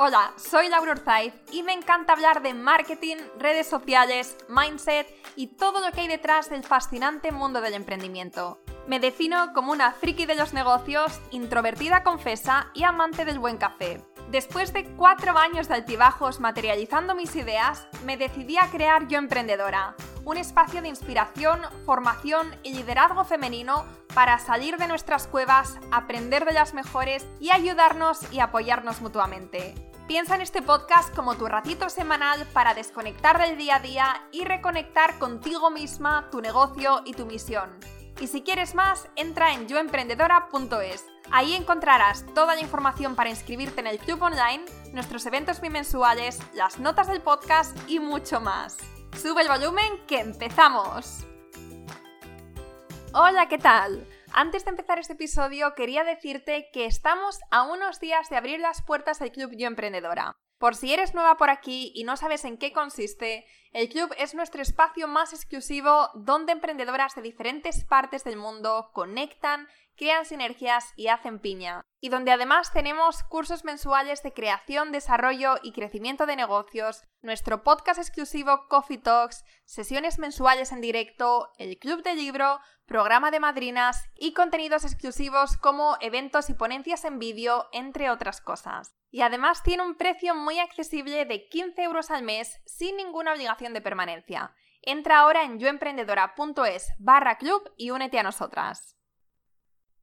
Hola, soy Laura Orzaiz y me encanta hablar de marketing, redes sociales, mindset y todo lo que hay detrás del fascinante mundo del emprendimiento. Me defino como una friki de los negocios, introvertida confesa y amante del buen café. Después de cuatro años de altibajos materializando mis ideas, me decidí a crear Yo Emprendedora, un espacio de inspiración, formación y liderazgo femenino para salir de nuestras cuevas, aprender de las mejores y ayudarnos y apoyarnos mutuamente. Piensa en este podcast como tu ratito semanal para desconectar del día a día y reconectar contigo misma, tu negocio y tu misión. Y si quieres más, entra en yoemprendedora.es. Ahí encontrarás toda la información para inscribirte en el club online, nuestros eventos bimensuales, las notas del podcast y mucho más. Sube el volumen que empezamos. Hola, ¿qué tal? Antes de empezar este episodio, quería decirte que estamos a unos días de abrir las puertas del Club Yo Emprendedora. Por si eres nueva por aquí y no sabes en qué consiste, el club es nuestro espacio más exclusivo donde emprendedoras de diferentes partes del mundo conectan, crean sinergias y hacen piña. Y donde además tenemos cursos mensuales de creación, desarrollo y crecimiento de negocios, nuestro podcast exclusivo Coffee Talks, sesiones mensuales en directo, el club de libro, programa de madrinas y contenidos exclusivos como eventos y ponencias en vídeo, entre otras cosas. Y además tiene un precio muy accesible de 15 euros al mes sin ninguna obligación de permanencia. Entra ahora en yoemprendedora.es barra club y únete a nosotras.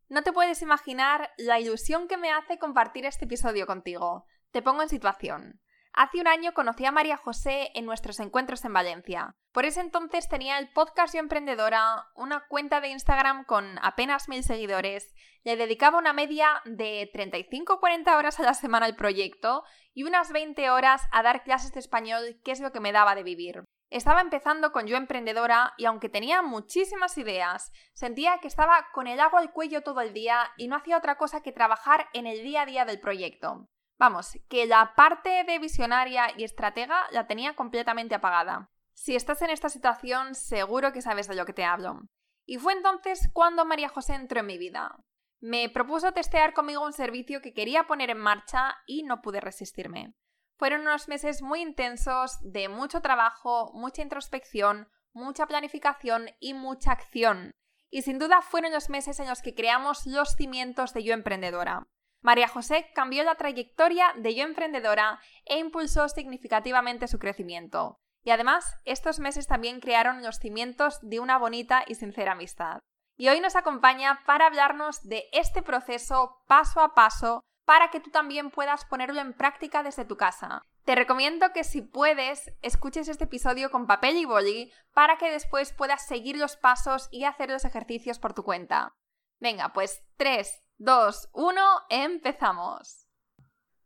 No te puedes imaginar la ilusión que me hace compartir este episodio contigo. Te pongo en situación. Hace un año conocí a María José en nuestros encuentros en Valencia. Por ese entonces tenía el podcast Yo Emprendedora, una cuenta de Instagram con apenas mil seguidores, le dedicaba una media de 35-40 horas a la semana al proyecto y unas 20 horas a dar clases de español, que es lo que me daba de vivir. Estaba empezando con Yo Emprendedora y aunque tenía muchísimas ideas, sentía que estaba con el agua al cuello todo el día y no hacía otra cosa que trabajar en el día a día del proyecto. Vamos, que la parte de visionaria y estratega la tenía completamente apagada. Si estás en esta situación, seguro que sabes de lo que te hablo. Y fue entonces cuando María José entró en mi vida. Me propuso testear conmigo un servicio que quería poner en marcha y no pude resistirme. Fueron unos meses muy intensos, de mucho trabajo, mucha introspección, mucha planificación y mucha acción. Y sin duda fueron los meses en los que creamos los cimientos de Yo Emprendedora. María José cambió la trayectoria de Yo Emprendedora e impulsó significativamente su crecimiento. Y además, estos meses también crearon los cimientos de una bonita y sincera amistad. Y hoy nos acompaña para hablarnos de este proceso paso a paso para que tú también puedas ponerlo en práctica desde tu casa. Te recomiendo que si puedes, escuches este episodio con papel y boli para que después puedas seguir los pasos y hacer los ejercicios por tu cuenta. Venga, pues 3, 2, 1, empezamos.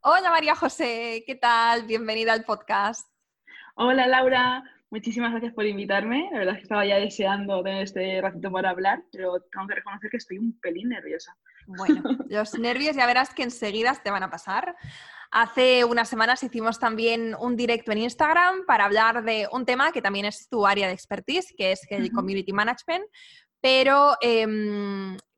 Hola María José, ¿qué tal? Bienvenida al podcast. Hola Laura, muchísimas gracias por invitarme. La verdad es que estaba ya deseando tener este ratito para hablar, pero tengo que reconocer que estoy un pelín nerviosa. Bueno, los nervios ya verás que enseguida te van a pasar. Hace unas semanas hicimos también un directo en Instagram para hablar de un tema que también es tu área de expertise, que es el community management. Pero, eh,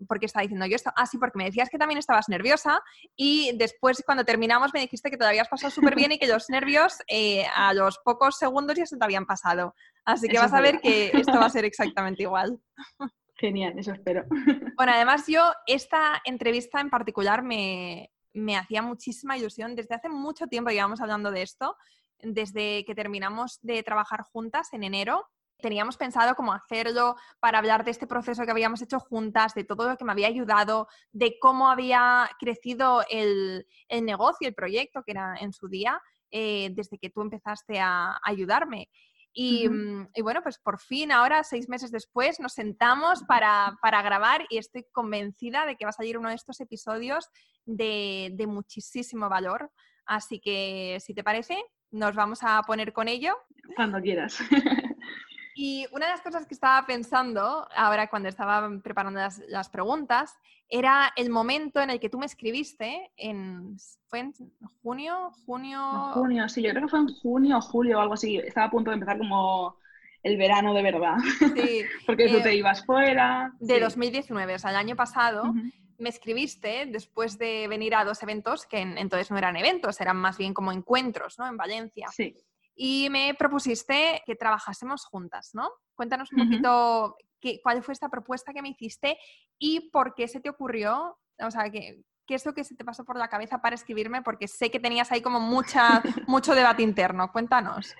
¿por qué estaba diciendo yo esto? Ah, sí, porque me decías que también estabas nerviosa y después cuando terminamos me dijiste que te habías pasado súper bien y que los nervios eh, a los pocos segundos ya se te habían pasado. Así que vas a ver que esto va a ser exactamente igual. Genial, eso espero. Bueno, además yo esta entrevista en particular me, me hacía muchísima ilusión. Desde hace mucho tiempo llevamos hablando de esto, desde que terminamos de trabajar juntas en enero. Teníamos pensado cómo hacerlo para hablar de este proceso que habíamos hecho juntas, de todo lo que me había ayudado, de cómo había crecido el, el negocio, el proyecto que era en su día, eh, desde que tú empezaste a ayudarme. Mm, y, bueno, pues por fin ahora, seis meses después, nos sentamos para, grabar y estoy convencida de que va a salir uno de estos episodios de, de muchísimo valor. Así que, si te parece, nos vamos a poner con ello. Cuando quieras. Y una de las cosas que estaba pensando ahora cuando estaba preparando las, preguntas era el momento en el que tú me escribiste, en, ¿fue en junio? Junio... junio, sí, yo creo que fue en junio o julio o algo así. Estaba a punto de empezar como el verano de verdad. Sí. Porque tú te eh, ibas fuera. De 2019, o sea, el año pasado. me escribiste después de venir a dos eventos, que entonces no eran eventos, eran más bien como encuentros, ¿no? En Valencia. Sí. Y me propusiste que trabajásemos juntas, ¿no? Cuéntanos un poquito qué, cuál fue esta propuesta que me hiciste y por qué se te ocurrió, o sea, qué es lo que se te pasó por la cabeza para escribirme, porque sé que tenías ahí como mucha, mucho debate interno. Cuéntanos.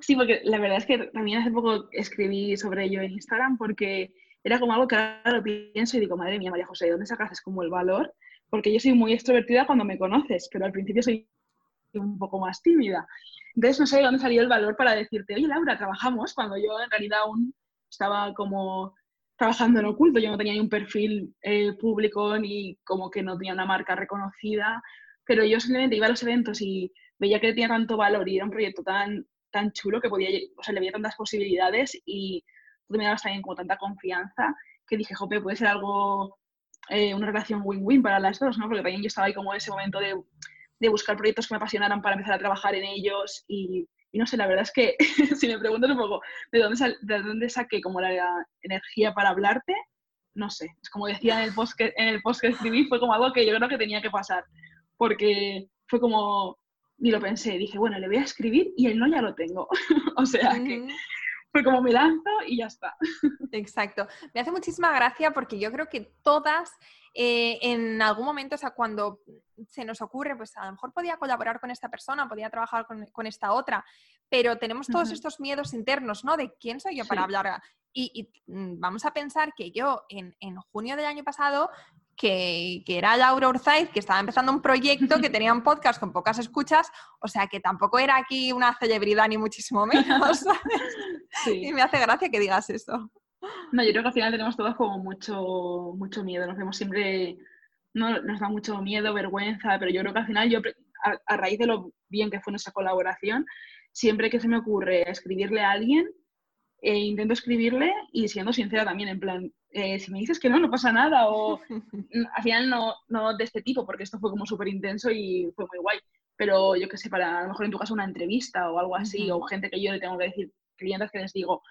Sí, porque la verdad es que también hace poco escribí sobre ello en Instagram porque era como algo que ahora lo pienso y digo, madre mía, María José, ¿de dónde sacas como el valor? Porque yo soy muy extrovertida cuando me conoces, pero al principio soy un poco más tímida. Entonces no sé de dónde salió el valor para decirte, oye Laura, trabajamos, cuando yo en realidad aún estaba como trabajando en oculto, yo no tenía ni un perfil eh, público ni como que no tenía una marca reconocida, pero yo simplemente iba a los eventos y veía que tenía tanto valor y era un proyecto tan, tan chulo que podía, o sea, le veía tantas posibilidades y tú me dabas también como tanta confianza que dije, jope, puede ser algo, eh, una relación win-win para las dos, ¿no? Porque también yo estaba ahí como en ese momento de, de, buscar proyectos que me apasionaran para empezar a trabajar en ellos y, no sé, la verdad es que si me preguntas un poco de dónde, de dónde saqué como la energía para hablarte, no sé, es como decía en el, post que, en el post que escribí, fue como algo que yo creo que tenía que pasar, porque fue como, ni lo pensé, dije, bueno, le voy a escribir y el no ya lo tengo, o sea que fue como me lanzo y ya está. Exacto. Me hace muchísima gracia porque yo creo que todas eh, en algún momento, o sea, cuando se nos ocurre, pues a lo mejor podía colaborar con esta persona, podía trabajar con, esta otra, pero tenemos todos estos miedos internos, ¿no? De quién soy yo para hablar. Y, mm, vamos a pensar que yo en, en junio del año pasado que, era Laura Urzaiz, que estaba empezando un proyecto, que tenía un podcast con pocas escuchas, o sea que tampoco era aquí una celebridad ni muchísimo menos. Y me hace gracia que digas eso. No, yo creo que al final tenemos todos como mucho, mucho miedo, nos vemos siempre, no, nos da mucho miedo, vergüenza, pero yo creo que al final yo, a raíz de lo bien que fue nuestra colaboración, siempre que se me ocurre escribirle a alguien, e intento escribirle y siendo sincera también, en plan, eh, si me dices que no, no pasa nada, o al final no, no de este tipo, porque esto fue como súper intenso y fue muy guay, pero yo qué sé, para a lo mejor en tu caso una entrevista o algo así, o gente que yo le tengo que decir, clientes que les digo,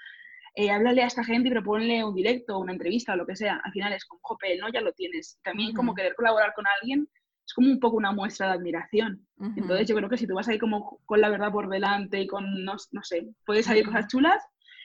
eh, háblale a esta gente y proponle un directo, una entrevista o lo que sea, al final es como, jope, no, ya lo tienes. También como querer colaborar con alguien es como un poco una muestra de admiración. Entonces yo creo que si tú vas ahí como con la verdad por delante y con, no, no sé, puedes salir cosas chulas,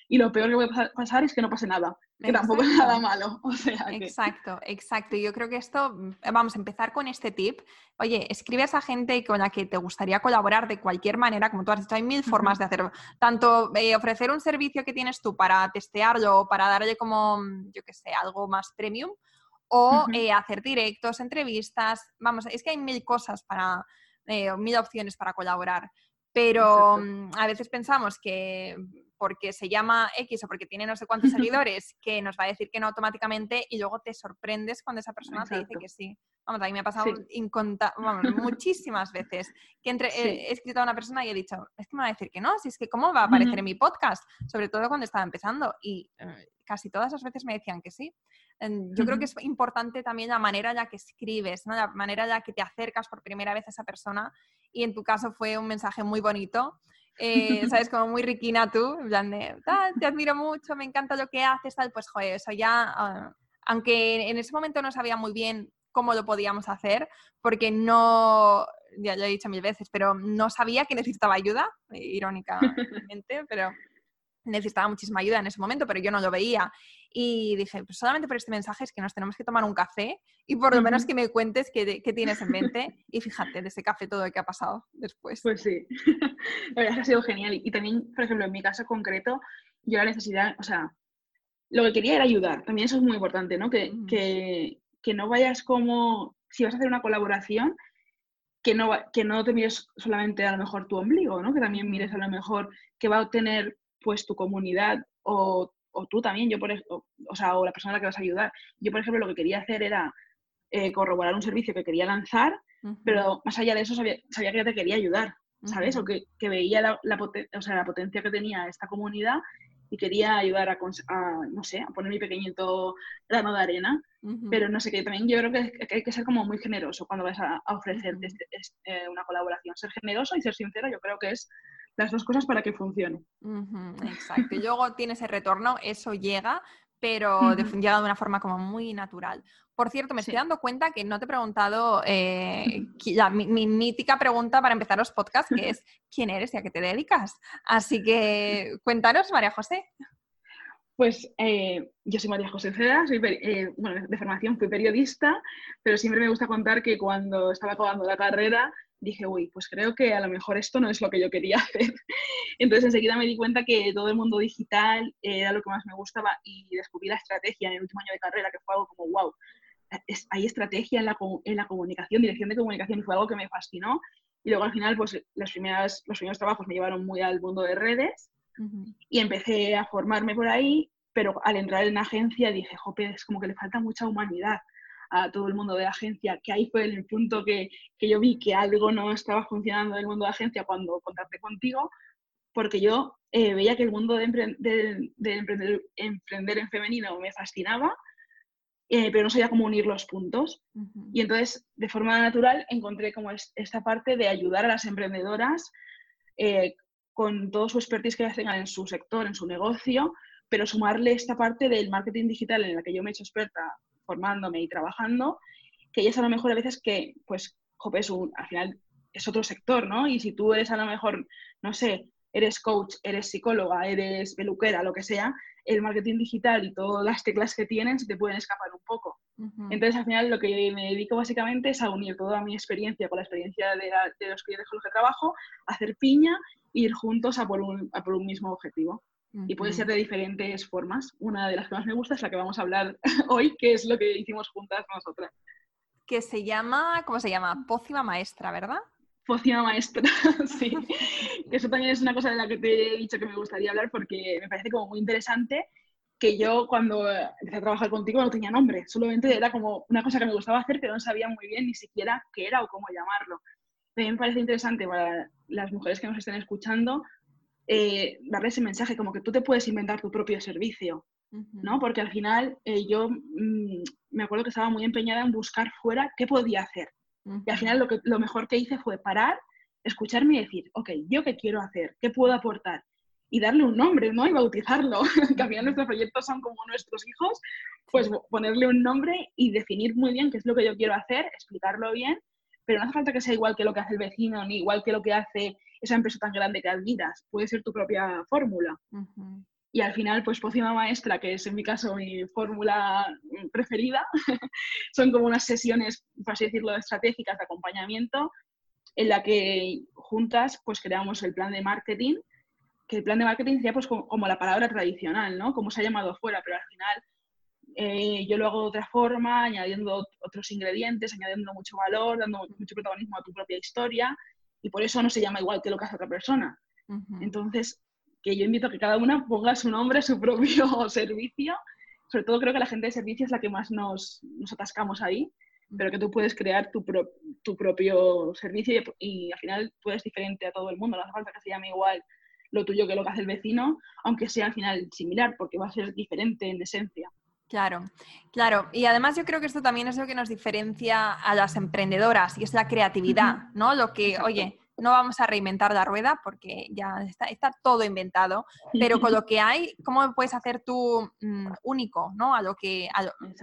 y lo peor que puede pasar es que no pase nada, que tampoco es nada malo. O sea Exacto, exacto. Yo creo que esto, vamos a empezar con este tip. Oye, escribe a esa gente con la que te gustaría colaborar de cualquier manera, como tú has dicho, hay mil formas de hacerlo. Tanto eh, ofrecer un servicio que tienes tú para testearlo o para darle como, yo qué sé, algo más premium, o eh, hacer directos, entrevistas, vamos, es que hay mil cosas para, eh, mil opciones para colaborar. Pero mm, a veces pensamos que porque se llama X o porque tiene no sé cuántos seguidores, que nos va a decir que no automáticamente y luego te sorprendes cuando esa persona te dice que sí. Vamos, a mí me ha pasado muchísimas veces que entre, he escrito a una persona y he dicho, es que me va a decir que no, si es que cómo va a aparecer en mi podcast, sobre todo cuando estaba empezando. Y eh, casi todas las veces me decían que sí. Yo creo que es importante también la manera ya que escribes, ¿no? la manera ya que te acercas por primera vez a esa persona y en tu caso fue un mensaje muy bonito eh, ¿sabes? Como muy riquina tú, en plan de, te admiro mucho, me encanta lo que haces, tal, pues joder, eso ya, ah, aunque en ese momento no sabía muy bien cómo lo podíamos hacer, porque no, ya lo he dicho mil veces, pero no sabía que necesitaba ayuda, irónicamente, pero necesitaba muchísima ayuda en ese momento, pero yo no lo veía. Y dije, pues solamente por este mensaje es que nos tenemos que tomar un café y por lo menos que me cuentes qué, qué, tienes en mente. Y fíjate, de ese café todo lo que ha pasado después. Pues sí, la verdad es que ha sido genial. Y también, por ejemplo, en mi caso concreto, yo la necesidad, o sea, lo que quería era ayudar. También eso es muy importante, ¿no? Que, que, que no vayas como, si vas a hacer una colaboración, que no, que no te mires solamente a lo mejor tu ombligo, ¿no? Que también mires a lo mejor que va a obtener pues tu comunidad o, o tú también, yo por o, o sea, o la persona a la que vas a ayudar. Yo, por ejemplo, lo que quería hacer era eh, corroborar un servicio que quería lanzar, pero más allá de eso sabía, sabía, que te quería ayudar, ¿sabes? O que, que veía la, la, o sea, la potencia que tenía esta comunidad y quería ayudar a, no sé, a poner mi pequeñito grano de arena, pero no sé, que también yo creo que, hay que ser como muy generoso cuando vas a, ofrecer este, este, una colaboración. Ser generoso y ser sincero yo creo que es las dos cosas para que funcione. exacto. Y luego tienes el retorno, eso llega, pero llega de una forma como muy natural. Por cierto, me estoy dando cuenta que no te he preguntado eh, la, mi, mítica pregunta para empezar los podcasts, que es ¿quién eres y a qué te dedicas? Así que cuéntanos, María José. Pues eh, yo soy María José Ceda, soy, eh, bueno, de formación fui periodista, pero siempre me gusta contar que cuando estaba acabando la carrera dije, uy, pues creo que a lo mejor esto no es lo que yo quería hacer. Entonces enseguida me di cuenta que todo el mundo digital era lo que más me gustaba y descubrí la estrategia en el último año de carrera, que fue algo como, wow, hay estrategia en la, en la comunicación, dirección de comunicación, y fue algo que me fascinó. Y luego al final, pues las primeras, los primeros trabajos me llevaron muy al mundo de redes y empecé a formarme por ahí, pero al entrar en agencia dije, jope, es como que le falta mucha humanidad a todo el mundo de agencia, que ahí fue el punto que, que yo vi que algo no estaba funcionando en el mundo de agencia cuando contacté contigo, porque yo eh, veía que el mundo de, emprender, emprender, en femenino me fascinaba, eh, pero no sabía cómo unir los puntos. Y entonces, de forma natural, encontré como esta parte de ayudar a las emprendedoras eh, con todo su expertise que tengan en su sector, en su negocio, pero sumarle esta parte del marketing digital en la que yo me he hecho experta formándome y trabajando, que ellas a lo mejor a veces que, pues, jope, es un, al final es otro sector, ¿no? Y si tú eres a lo mejor, no sé, eres coach, eres psicóloga, eres peluquera, lo que sea, el marketing digital y todas las teclas que tienen se te pueden escapar un poco. Entonces, al final, lo que me dedico básicamente es a unir toda mi experiencia con la experiencia de, los clientes con los que trabajo, hacer piña e ir juntos a por un, a por un mismo objetivo. Y puede ser de diferentes formas. Una de las que más me gusta es la que vamos a hablar hoy, que es lo que hicimos juntas nosotras. Que se llama, ¿cómo se llama? Pócima maestra, ¿verdad? Pócima maestra, sí. Eso también es una cosa de la que te he dicho que me gustaría hablar porque me parece como muy interesante que yo cuando empecé a trabajar contigo no tenía nombre, solamente era como una cosa que me gustaba hacer, pero no sabía muy bien ni siquiera qué era o cómo llamarlo. También me parece interesante para las mujeres que nos estén escuchando eh, darle ese mensaje, como que tú te puedes inventar tu propio servicio, ¿no? Porque al final eh, yo mm, me acuerdo que estaba muy empeñada en buscar fuera qué podía hacer. Y al final lo, que, lo mejor que hice fue parar, escucharme y decir, ok, ¿yo qué quiero hacer? ¿Qué puedo aportar? Y darle un nombre, ¿no? Y bautizarlo. que al final nuestros proyectos son como nuestros hijos, pues ponerle un nombre y definir muy bien qué es lo que yo quiero hacer, explicarlo bien, pero no hace falta que sea igual que lo que hace el vecino, ni igual que lo que hace esa empresa tan grande que admiras, puede ser tu propia fórmula. Y al final, pues Pócima Maestra, que es en mi caso mi fórmula preferida, son como unas sesiones, por así decirlo, estratégicas de acompañamiento en la que juntas pues creamos el plan de marketing, que el plan de marketing sería pues como, la palabra tradicional, ¿no? Como se ha llamado fuera, pero al final eh, yo lo hago de otra forma, añadiendo otros ingredientes, añadiendo mucho valor, dando mucho protagonismo a tu propia historia y por eso no se llama igual que lo que hace otra persona. Entonces, que yo invito a que cada una ponga su nombre, su propio servicio. Sobre todo creo que la gente de servicio es la que más nos, nos atascamos ahí, pero que tú puedes crear tu, tu propio servicio y, al final tú eres diferente a todo el mundo. No hace falta que se llame igual lo tuyo que lo que hace el vecino, aunque sea al final similar, porque va a ser diferente en esencia. Claro, claro. Y además yo creo que esto también es lo que nos diferencia a las emprendedoras y es la creatividad, ¿no? Lo que, oye, no vamos a reinventar la rueda porque ya está, todo inventado, pero con lo que hay, ¿cómo puedes hacer tú mm, único, ¿no? A lo que,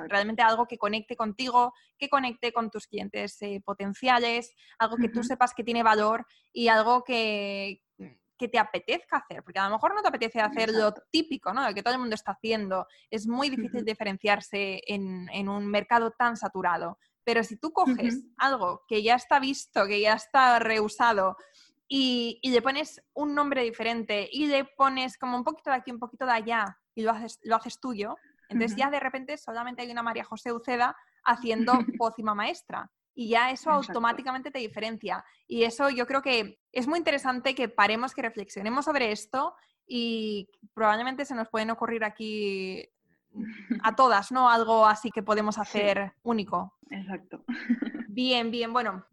realmente algo que conecte contigo, que conecte con tus clientes eh, potenciales, algo que tú sepas que tiene valor y algo que, que te apetezca hacer, porque a lo mejor no te apetece hacer lo típico, ¿no? Lo que todo el mundo está haciendo. Es muy difícil diferenciarse en, un mercado tan saturado. Pero si tú coges algo que ya está visto, que ya está reusado, y, le pones un nombre diferente y le pones como un poquito de aquí, un poquito de allá, y lo haces, lo haces tuyo, entonces ya de repente solamente hay una María José Uceda haciendo pócima maestra y ya eso automáticamente te diferencia. Y eso yo creo que es muy interesante que paremos, que reflexionemos sobre esto y probablemente se nos pueden ocurrir aquí a todas, ¿no? Algo así que podemos hacer único. Exacto. Bien, bien, bueno.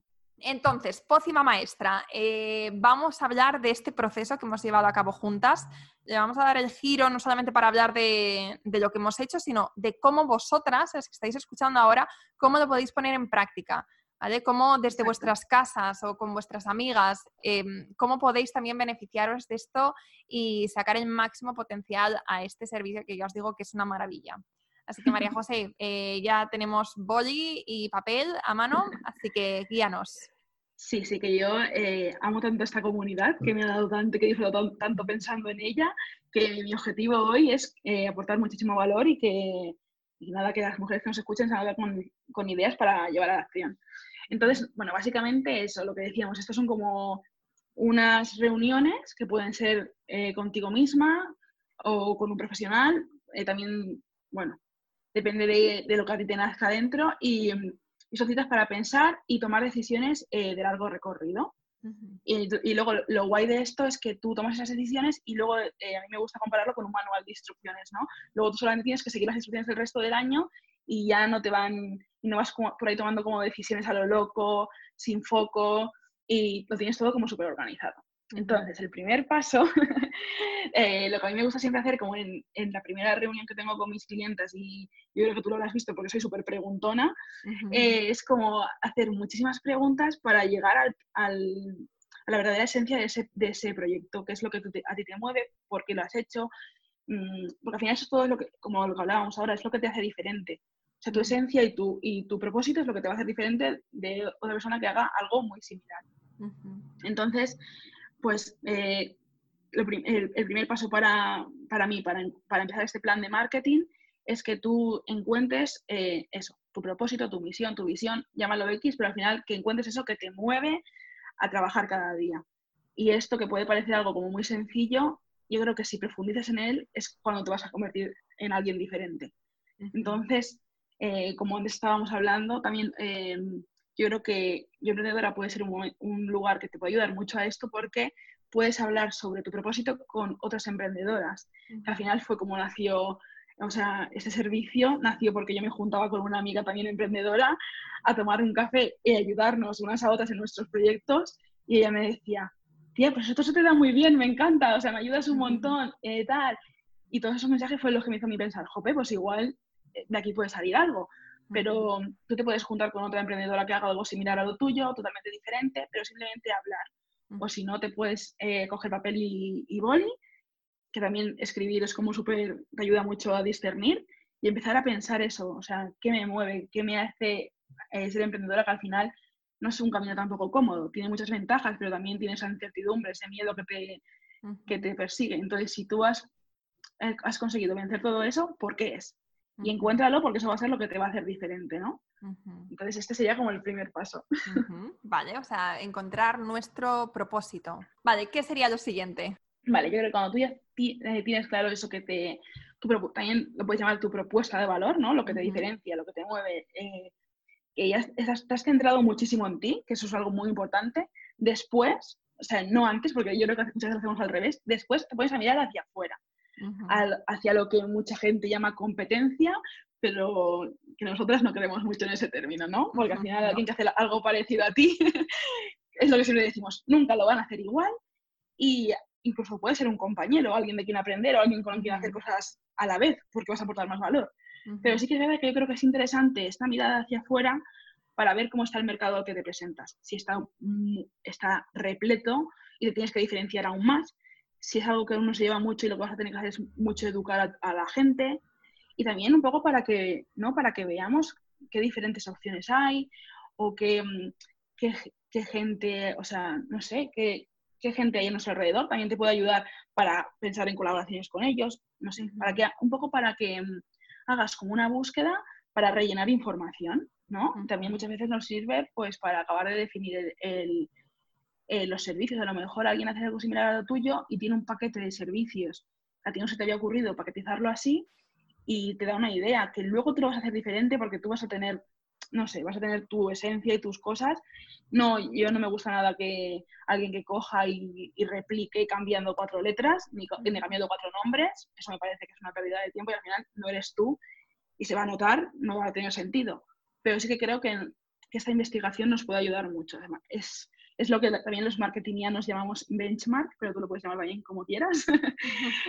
Entonces, pócima maestra, eh, vamos a hablar de este proceso que hemos llevado a cabo juntas. Le vamos a dar el giro no solamente para hablar de, de, lo que hemos hecho, sino de cómo vosotras, las que estáis escuchando ahora, cómo lo podéis poner en práctica. ¿Vale? Cómo desde vuestras casas o con vuestras amigas, em, cómo podéis también beneficiaros de esto y sacar el máximo potencial a este servicio que yo os digo que es una maravilla. Así que María José, eh, ya tenemos boli y papel a mano, así que guíanos. Sí, sí, que yo eh, amo tanto esta comunidad, que me ha dado tanto, que he disfrutado tanto pensando en ella, que mi objetivo hoy es eh, aportar muchísimo valor y que nada, que las mujeres que nos escuchen salgan con, con ideas para llevar a la acción. Entonces, bueno, básicamente eso, lo que decíamos, estos son como unas reuniones que pueden ser contigo misma o con un profesional, también, bueno, depende de, de, lo que a ti te nazca dentro y y son citas para pensar y tomar decisiones eh, de largo recorrido. y, luego lo guay de esto es que tú tomas esas decisiones y luego eh, a mí me gusta compararlo con un manual de instrucciones, ¿no? Luego tú solamente tienes que seguir las instrucciones del resto del año y ya no te van, y no vas por ahí tomando como decisiones a lo loco, sin foco y lo tienes todo como súper organizado. Entonces, el primer paso, eh, lo que a mí me gusta siempre hacer, como en, la primera reunión que tengo con mis clientes, y yo creo que tú lo has visto porque soy súper preguntona, eh, es como hacer muchísimas preguntas para llegar al, a la verdadera esencia de ese, de ese proyecto, qué es lo que a ti te mueve, por qué lo has hecho, mm, porque al final eso es todo lo que, como lo que hablábamos ahora, es lo que te hace diferente. O sea, tu esencia y tu, y tu propósito es lo que te va a hacer diferente de otra persona que haga algo muy similar. Entonces, pues eh, el, primer paso para, mí, para, empezar este plan de marketing, es que tú encuentres eh, eso, tu propósito, tu misión, tu visión, llámalo X, pero al final que encuentres eso que te mueve a trabajar cada día. Y esto que puede parecer algo como muy sencillo, yo creo que si profundizas en él es cuando te vas a convertir en alguien diferente. Entonces, eh, como antes estábamos hablando, también yo creo que Yo Emprendedora puede ser un, lugar que te puede ayudar mucho a esto porque puedes hablar sobre tu propósito con otras emprendedoras. Al final fue como nació, o sea, este servicio nació porque yo me juntaba con una amiga también emprendedora a tomar un café y ayudarnos unas a otras en nuestros proyectos y ella me decía, tía, pues esto se te da muy bien, me encanta, o sea, me ayudas un montón, eh, tal. Y todos esos mensajes fue lo que me hizo a mí pensar, jope, pues igual eh, de aquí puede salir algo pero tú te puedes juntar con otra emprendedora que haga algo similar a lo tuyo, totalmente diferente, pero simplemente hablar. O si no, te puedes eh, coger papel y, y, boli, que también escribir es como súper, te ayuda mucho a discernir y empezar a pensar eso, o sea, ¿qué me mueve? ¿Qué me hace eh, ser emprendedora? Que al final no es un camino tampoco cómodo, tiene muchas ventajas, pero también tiene esa incertidumbre, ese miedo que te, que te persigue. Entonces, si tú has, eh, has conseguido vencer todo eso, ¿por qué es? Y encuéntralo porque eso va a ser lo que te va a hacer diferente, ¿no? Entonces este sería como el primer paso. Vale, o sea, encontrar nuestro propósito. Vale, ¿qué sería lo siguiente? Vale, yo creo que cuando tú ya eh, tienes claro eso que te... también lo puedes llamar tu propuesta de valor, ¿no? Lo que te diferencia, lo que te mueve, eh, que ya estás, estás centrado muchísimo en ti, que eso es algo muy importante. Después, o sea, no antes, porque yo creo que muchas veces hacemos al revés, después te puedes mirar hacia afuera hacia lo que mucha gente llama competencia, pero que nosotras no creemos mucho en ese término, ¿no? Porque al final alguien que hace algo parecido a ti, es lo que siempre decimos, nunca lo van a hacer igual y incluso puede ser un compañero, alguien de quien aprender o alguien con quien hacer cosas a la vez, porque vas a aportar más valor. Pero sí que es verdad que yo creo que es interesante esta mirada hacia afuera para ver cómo está el mercado al que te presentas. Si está, está repleto y te tienes que diferenciar aún más, si es algo que uno se lleva mucho y lo que vas a tener que hacer es mucho educar a, la gente y también un poco para que, ¿no? para que veamos qué diferentes opciones hay o qué, mm, qué, gente, o sea, no sé, qué, qué, gente hay en nuestro alrededor. También te puede ayudar para pensar en colaboraciones con ellos, no sé, para que, un poco para que mm, hagas como una búsqueda para rellenar información, ¿no? También muchas veces nos sirve pues para acabar de definir el eh, los servicios. A lo mejor alguien hace algo similar a lo tuyo y tiene un paquete de servicios. A ti no se te había ocurrido paquetizarlo así y te da una idea que luego tú lo vas a hacer diferente porque tú vas a tener, no sé, vas a tener tu esencia y tus cosas. No, yo no me gusta nada que alguien que coja y, replique cambiando cuatro letras ni, ni cambiando cuatro nombres. Eso me parece que es una pérdida de tiempo y al final no eres tú y se va a notar, no va a tener sentido. Pero sí que creo que, que esta investigación nos puede ayudar mucho. Además, es, es lo que también los marketingianos llamamos benchmark, pero tú lo puedes llamar también como quieras.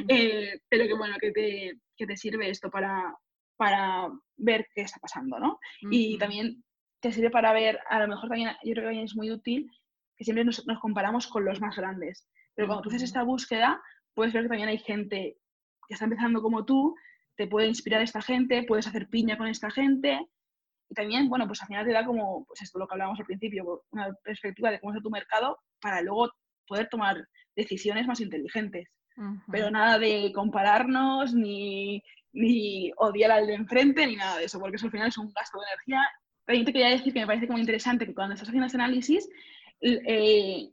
Eh, pero que bueno, que te, que te sirve esto para, para ver qué está pasando, ¿no? Y también te sirve para ver, a lo mejor también, yo creo que es muy útil, que siempre nos, nos comparamos con los más grandes. Pero cuando tú haces esta búsqueda, puedes ver que también hay gente que está empezando como tú, te puede inspirar esta gente, puedes hacer piña con esta gente. Y también, bueno, pues al final te da como, pues esto lo que hablábamos al principio, una perspectiva de cómo es tu mercado para luego poder tomar decisiones más inteligentes. Pero nada de compararnos, ni, ni odiar al de enfrente, ni nada de eso, porque eso al final es un gasto de energía. También te quería decir que me parece como interesante que cuando estás haciendo ese análisis, eh,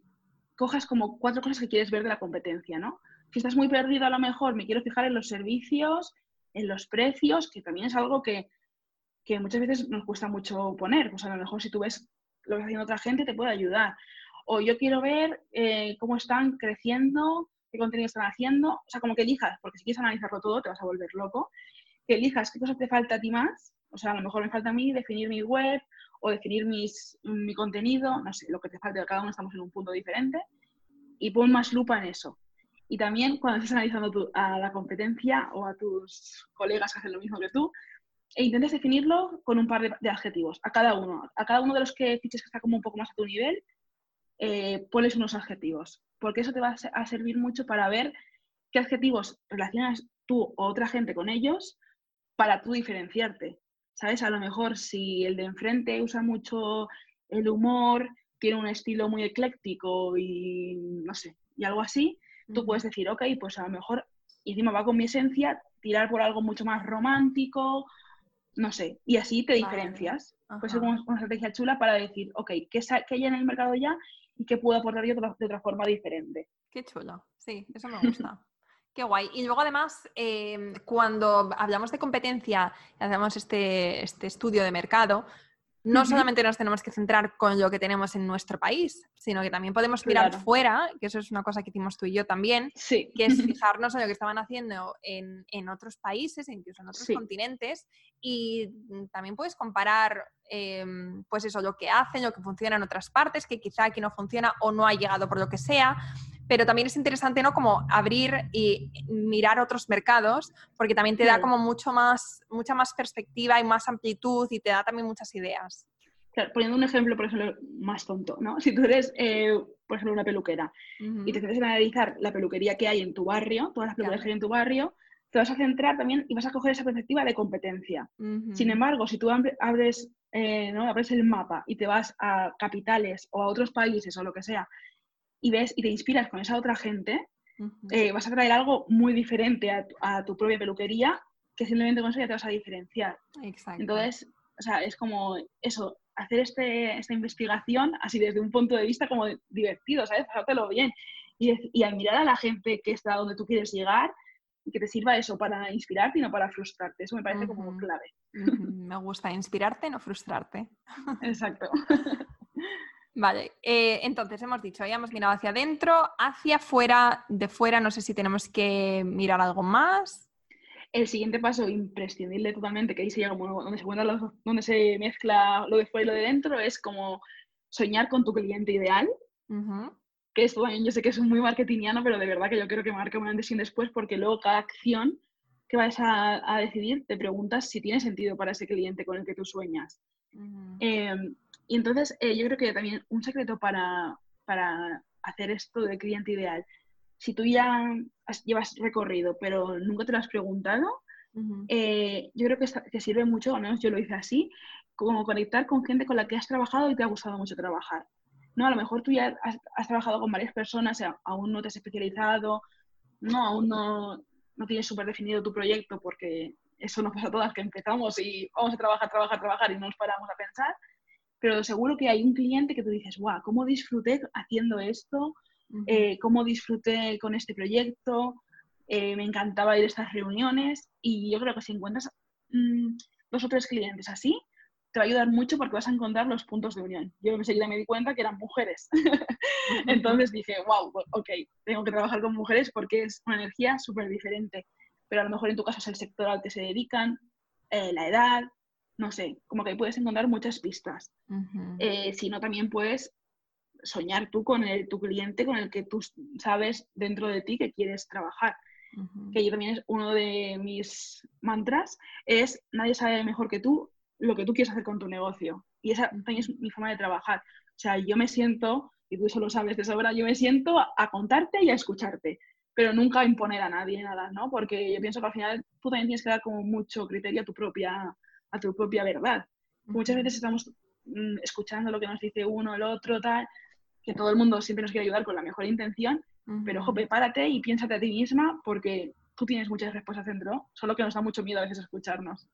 cojas como cuatro cosas que quieres ver de la competencia, ¿no? Si estás muy perdido, a lo mejor me quiero fijar en los servicios, en los precios, que también es algo que, que muchas veces nos cuesta mucho poner. Pues a lo mejor si tú ves lo que está haciendo otra gente, te puede ayudar. O yo quiero ver eh, cómo están creciendo, qué contenido están haciendo. O sea, como que elijas, porque si quieres analizarlo todo, te vas a volver loco. Que elijas qué cosas te falta a ti más. O sea, a lo mejor me falta a mí definir mi web o definir mis, mi contenido, no sé, lo que te falte, cada uno estamos en un punto diferente. Y pon más lupa en eso. Y también cuando estés analizando a la competencia o a tus colegas que hacen lo mismo que tú, e intentes definirlo con un par de, adjetivos a cada uno. A cada uno de los que fiches que está como un poco más a tu nivel, eh, pones unos adjetivos, porque eso te va a servir mucho para ver qué adjetivos relacionas tú o otra gente con ellos para tú diferenciarte. ¿Sabes? A lo mejor si el de enfrente usa mucho el humor, tiene un estilo muy ecléctico y no sé, y algo así, tú puedes decir, ok, pues a lo mejor, y encima va con mi esencia, tirar por algo mucho más romántico, no sé, y así te diferencias. Pues es una, estrategia chula para decir, ok, ¿qué, ¿qué, hay en el mercado ya y qué puedo aportar yo de, otra forma diferente? Qué chulo, sí, eso me gusta. Qué guay. Y luego además, em, cuando hablamos de competencia y hacemos este, este estudio de mercado, no solamente nos tenemos que centrar con lo que tenemos en nuestro país, sino que también podemos mirar fuera, que eso es una cosa que hicimos tú y yo también, que es fijarnos en lo que estaban haciendo en, otros países, incluso en otros continentes, y también puedes comparar, em, pues eso, lo que hacen, lo que funciona en otras partes, que quizá aquí no funciona o no ha llegado por lo que sea, pero también es interesante, ¿no? Como abrir y mirar otros mercados, porque también te da como mucho más, mucha más perspectiva y más amplitud y te da también muchas ideas. poniendo un ejemplo, por ejemplo, más tonto, ¿no? Si tú eres, eh, por ejemplo, una peluquera y te empiezas a analizar la peluquería que hay en tu barrio, todas las peluquerías que hay en tu barrio, te vas a centrar también y vas a coger esa perspectiva de competencia. Sin embargo, si tú abres, eh, ¿no? abres el mapa y te vas a capitales o a otros países o lo que sea y ves y te inspiras con esa otra gente, eh, vas a traer algo muy diferente a tu, propia peluquería que simplemente con eso ya te vas a diferenciar. Exacto. Entonces, o sea, es como eso, hacer este, esta investigación así desde un punto de vista como divertido, ¿sabes? Pasártelo bien y, y admirar a la gente que está donde tú quieres llegar y que te sirva eso para inspirarte y no para frustrarte. Eso me parece como clave. Me gusta inspirarte, no frustrarte. Exacto. Vale, eh, entonces hemos dicho, ya hemos mirado hacia adentro, hacia afuera, de fuera, no sé si tenemos que mirar algo más. El siguiente paso, imprescindible totalmente, que ahí se llega donde se, donde se mezcla lo de fuera y lo de dentro, es como soñar con tu cliente ideal. Que esto también yo sé que es muy marketingiano, pero de verdad que yo creo que marca un antes y un después, porque luego cada acción que vas a, decidir te preguntas si tiene sentido para ese cliente con el que tú sueñas. Y entonces eh, yo creo que también un secreto para, para hacer esto de cliente ideal, si tú ya llevas recorrido pero nunca te lo has preguntado, eh, yo creo que te sirve mucho, al menos yo lo hice así, como conectar con gente con la que has trabajado y te ha gustado mucho trabajar. ¿no? A lo mejor tú ya has, trabajado con varias personas, aún no te has especializado, no, aún no, no tienes súper definido tu proyecto porque eso nos pasa a todas, que empezamos y vamos a trabajar, trabajar, trabajar y no nos paramos a pensar pero seguro que hay un cliente que tú dices, guau, ¿cómo disfruté haciendo esto? Eh, ¿Cómo disfruté con este proyecto? Eh, me encantaba ir a estas reuniones y yo creo que si encuentras mm, dos o tres clientes así, te va a ayudar mucho porque vas a encontrar los puntos de unión. Yo enseguida me di cuenta que eran mujeres. Entonces dije, wow, ok, tengo que trabajar con mujeres porque es una energía súper diferente. Pero a lo mejor en tu caso es el sector al que se dedican, eh, la edad, no sé, como que puedes encontrar muchas pistas. Eh, si no, también puedes soñar tú con el, tu cliente con el que tú sabes dentro de ti que quieres trabajar. Que yo también es uno de mis mantras, es nadie sabe mejor que tú lo que tú quieres hacer con tu negocio. Y esa también es mi forma de trabajar. O sea, yo me siento, y tú eso lo sabes de sobra, yo me siento a, a contarte y a escucharte pero nunca imponer a nadie nada, ¿no? Porque yo pienso que al final tú también tienes que dar como mucho criterio a tu propia, a tu propia verdad. Muchas veces estamos mm, escuchando lo que nos dice uno, el otro, tal, que todo el mundo siempre nos quiere ayudar con la mejor intención, pero ojo, prepárate y piénsate a ti misma porque tú tienes muchas respuestas dentro, solo que nos da mucho miedo a veces escucharnos.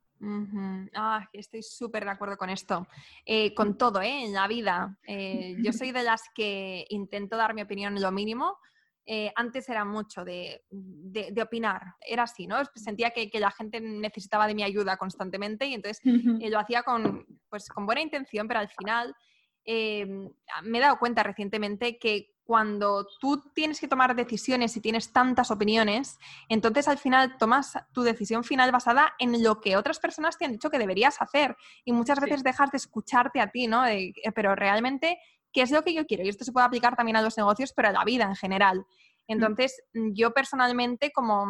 Ah, estoy súper de acuerdo con esto. Eh, con todo, ¿eh? En la vida. Eh, yo soy de las que intento dar mi opinión lo mínimo. Eh, antes era mucho de, de, opinar, era así, ¿no? Sentía que, que, la gente necesitaba de mi ayuda constantemente y entonces lo hacía con, pues, con buena intención, pero al final me he dado cuenta recientemente que cuando tú tienes que tomar decisiones y tienes tantas opiniones, entonces al final tomas tu decisión final basada en lo que otras personas te han dicho que deberías hacer y muchas veces dejas de escucharte a ti, ¿no? Eh, pero realmente, ¿qué es lo que yo quiero? Y esto se puede aplicar también a los negocios, pero a la vida en general. Mm. Entonces, yo personalmente como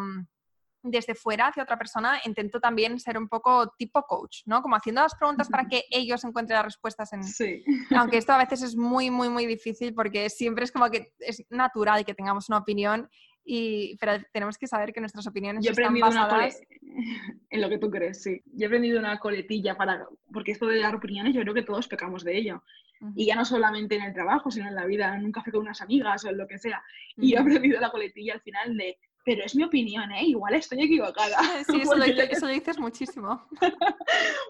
desde fuera hacia otra persona, intento también ser un poco tipo coach, ¿no? Como haciendo las preguntas para que ellos encuentren las respuestas en... Sí. Aunque esto a veces es muy, muy, muy difícil porque siempre es como que es natural que tengamos una opinión y, pero tenemos que saber que nuestras opiniones están basadas... en lo que tú crees, sí. Yo he aprendido una coletilla para... Porque esto de dar opiniones yo creo que todos pecamos de ello. Y ya no solamente en el trabajo, sino en la vida, en un café con unas amigas o en lo que sea. Y yo he aprendido la coletilla al final de pero es mi opinión, ¿eh? Igual estoy equivocada. Sí, eso, lo, dices muchísimo.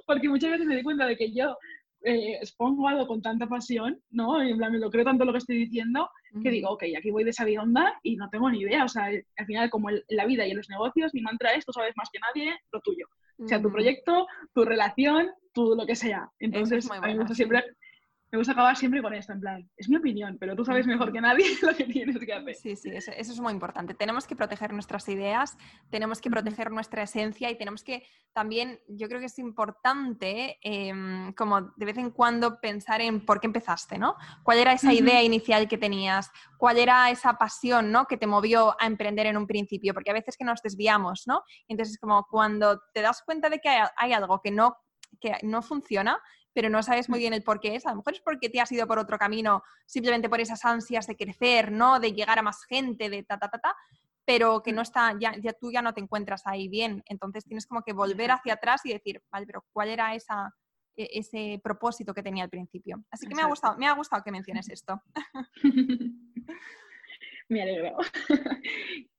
porque muchas veces me doy cuenta de que yo eh, expongo algo con tanta pasión, ¿no? Y en plan, me lo creo tanto lo que estoy diciendo, que digo, ok, aquí voy de esa onda y no tengo ni idea. O sea, al final, como en la vida y en los negocios, mi mantra es, tú sabes más que nadie, lo tuyo. O sea, tu proyecto, tu relación, tú lo que sea. Entonces, a mí me gusta siempre me gusta acabar siempre con esto, en plan, es mi opinión, pero tú sabes mejor que nadie lo que tienes que hacer. Sí, sí, eso, es muy importante. Tenemos que proteger nuestras ideas, tenemos que proteger nuestra esencia y tenemos que también, yo creo que es importante, em, como de vez en cuando pensar en por qué empezaste, ¿no? ¿Cuál era esa idea inicial que tenías? ¿Cuál era esa pasión, ¿no? Que te movió a emprender en un principio, porque a veces que nos desviamos, ¿no? Entonces, como cuando te das cuenta de que hay, hay algo que no que no funciona, pero no sabes muy mm. bien el por qué es. A lo mejor es porque te has ido por otro camino, simplemente por esas ansias de crecer, ¿no? De llegar a más gente, de ta, ta, ta, ta, pero que no mm. está, ya, ya tú ya no te encuentras ahí bien. Entonces tienes como que volver hacia atrás y decir, vale, pero ¿cuál era esa, e, ese propósito que tenía al principio? Así que me ha gustado, me ha gustado que menciones esto. Me alegro.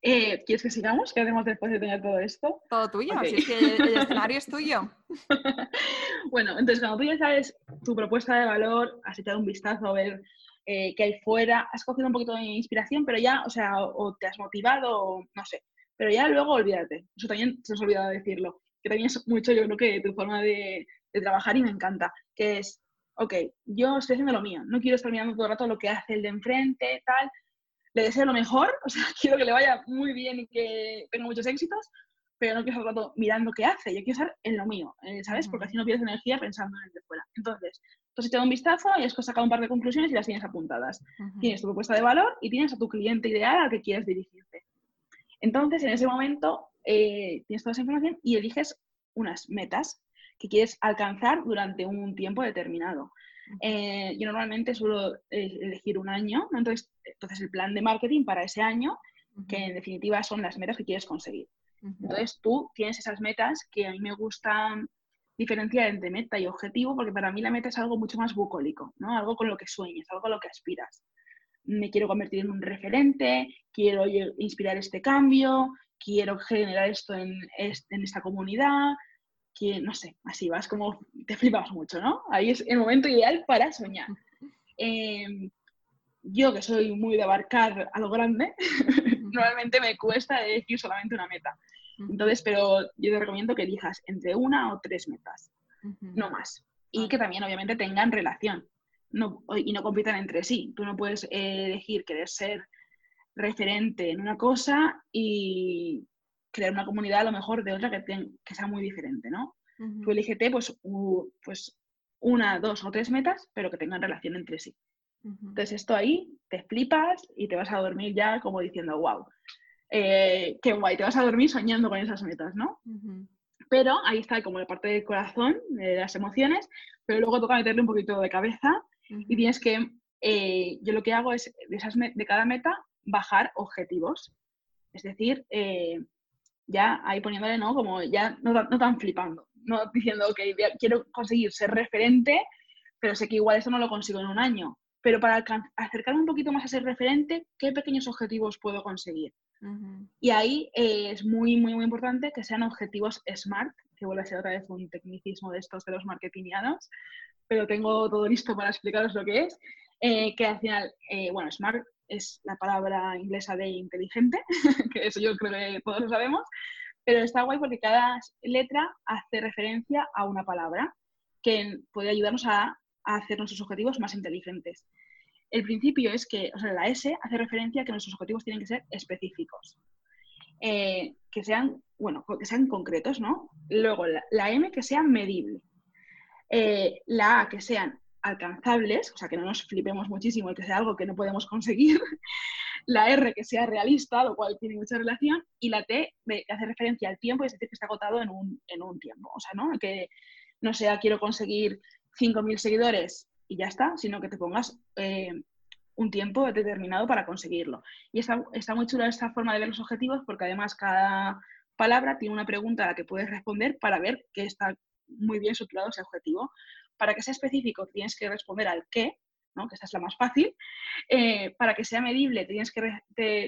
Eh, ¿Quieres que sigamos? ¿Qué hacemos después de tener todo esto? Todo tuyo, así que el, escenario es tuyo. bueno, entonces cuando tú ya sabes tu propuesta de valor, has echado un vistazo a ver eh, qué hay fuera, has cogido un poquito de inspiración, pero ya, o sea, o, te has motivado, o no sé. Pero ya luego olvídate. Eso también se os ha olvidado decirlo. Que también es mucho, yo creo que tu forma de, de trabajar y me encanta. Que es, ok, yo estoy haciendo lo mío. No quiero estar mirando todo el rato lo que hace el de enfrente, tal le deseo lo mejor, o sea, quiero que le vaya muy bien y que tenga muchos éxitos, pero no quiero estar rato mirando qué hace, yo quiero estar en lo mío, eh, ¿sabes? Porque así no pierdes energía pensando en el de fuera. Entonces, tú has echado un vistazo y has sacado un par de conclusiones y las tienes apuntadas. Tienes tu propuesta de valor y tienes a tu cliente ideal al que quieres dirigirte. Entonces, en ese momento, eh, tienes toda esa información y eliges unas metas que quieres alcanzar durante un tiempo determinado. Eh, yo normalmente suelo eh, elegir un año, entonces, entonces el plan de marketing para ese año, que en definitiva son las metas que quieres conseguir. Entonces tú tienes esas metas que a mí me gustan diferenciar entre meta y objetivo, porque para mí la meta es algo mucho más bucólico, ¿no? Algo con lo que sueñas, algo a lo que aspiras. Me quiero convertir en un referente, quiero inspirar este cambio, quiero generar esto en, en esta comunidad, que, no sé, así vas como, te flipas mucho, ¿no? Ahí es el momento ideal para soñar. Em, yo que soy muy de abarcar a lo grande, normalmente me cuesta decir solamente una meta. Entonces, pero yo te recomiendo que elijas entre una o tres metas, no más. Y que también obviamente tengan relación no, y no compitan entre sí. Tú no puedes elegir querer ser referente en una cosa y crear una comunidad a lo mejor de otra que, que sea muy diferente, ¿no? Tú elígete pues, pues una, dos o tres metas, pero que tengan relación entre sí. Entonces esto ahí te flipas y te vas a dormir ya como diciendo, wow, eh, qué guay, te vas a dormir soñando con esas metas, ¿no? Pero ahí está como la parte del corazón, de las emociones, pero luego toca meterle un poquito de cabeza y tienes que, eh, yo lo que hago es de, esas de cada meta bajar objetivos. Es decir, eh, ya ahí poniéndole, ¿no? Como ya no, no tan flipando, no diciendo, ok, quiero conseguir ser referente, pero sé que igual eso no lo consigo en un año. Pero para acercarme un poquito más a ser referente, ¿qué pequeños objetivos puedo conseguir? Y ahí eh, es muy, muy, muy importante que sean objetivos SMART, que vuelve a ser otra vez un tecnicismo de estos de los marketingianos, pero tengo todo listo para explicaros lo que es. Eh, que al final, eh, bueno, SMART es la palabra inglesa de inteligente, que eso yo creo que todos lo sabemos, pero está guay porque cada letra hace referencia a una palabra que puede ayudarnos a, hacer nuestros objetivos más inteligentes. El principio es que, o sea, la S hace referencia a que nuestros objetivos tienen que ser específicos, eh, que sean, bueno, que sean concretos, ¿no? Luego, la, M que sea medible, la A que sean alcanzables, o sea, que no nos flipemos muchísimo y que sea algo que no podemos conseguir, la R que sea realista, lo cual tiene mucha relación, y la T que hace referencia al tiempo, es decir, que está agotado en un, en un tiempo, o sea, ¿no? Que no sea quiero conseguir 5.000 seguidores y ya está, sino que te pongas eh, un tiempo determinado para conseguirlo. Y está, está muy chula esta forma de ver los objetivos porque además cada palabra tiene una pregunta a la que puedes responder para ver que está muy bien estructurado ese objetivo. Para que sea específico tienes que responder al qué, ¿no? que esta es la más fácil. Eh, para que sea medible tienes que,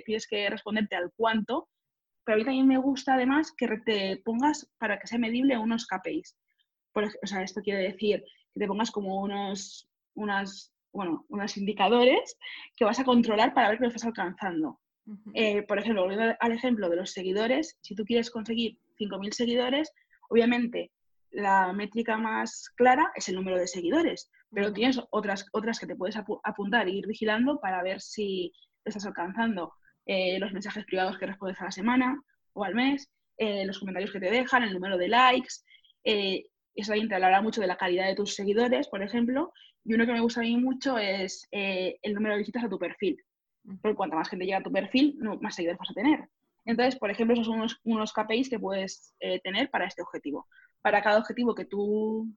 tienes que responderte al cuánto, pero a mí también me gusta además que te pongas para que sea medible unos KPIs. Por, o sea, esto quiere decir que te pongas como unos, unas, bueno, unos indicadores que vas a controlar para ver que lo estás alcanzando. Eh, por ejemplo, volviendo al ejemplo de los seguidores, si tú quieres conseguir 5.000 seguidores, obviamente la métrica más clara es el número de seguidores, pero tienes otras, otras que te puedes apuntar e ir vigilando para ver si estás alcanzando eh, los mensajes privados que respondes a la semana o al mes, eh, los comentarios que te dejan, el número de likes. Eh, eso también te hablará mucho de la calidad de tus seguidores, por ejemplo. Y uno que me gusta a mí mucho es el número de visitas a tu perfil. Porque cuanto más gente llega a tu perfil, más seguidores vas a tener. Entonces, por ejemplo, esos son unos, KPIs que puedes tener para este objetivo para cada objetivo que tú